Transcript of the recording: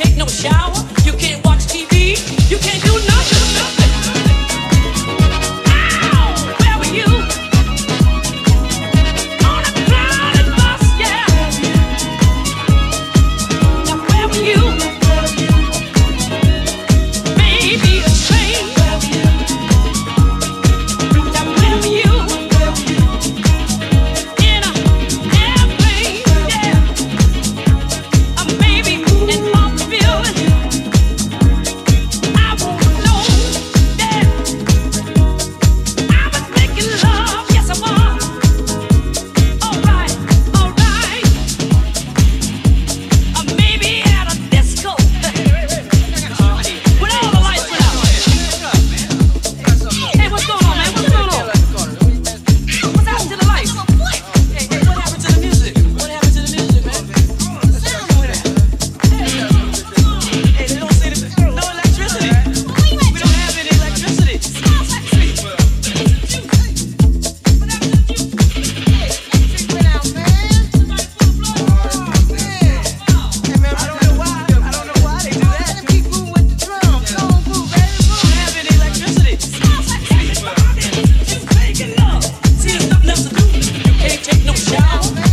take no shower? down.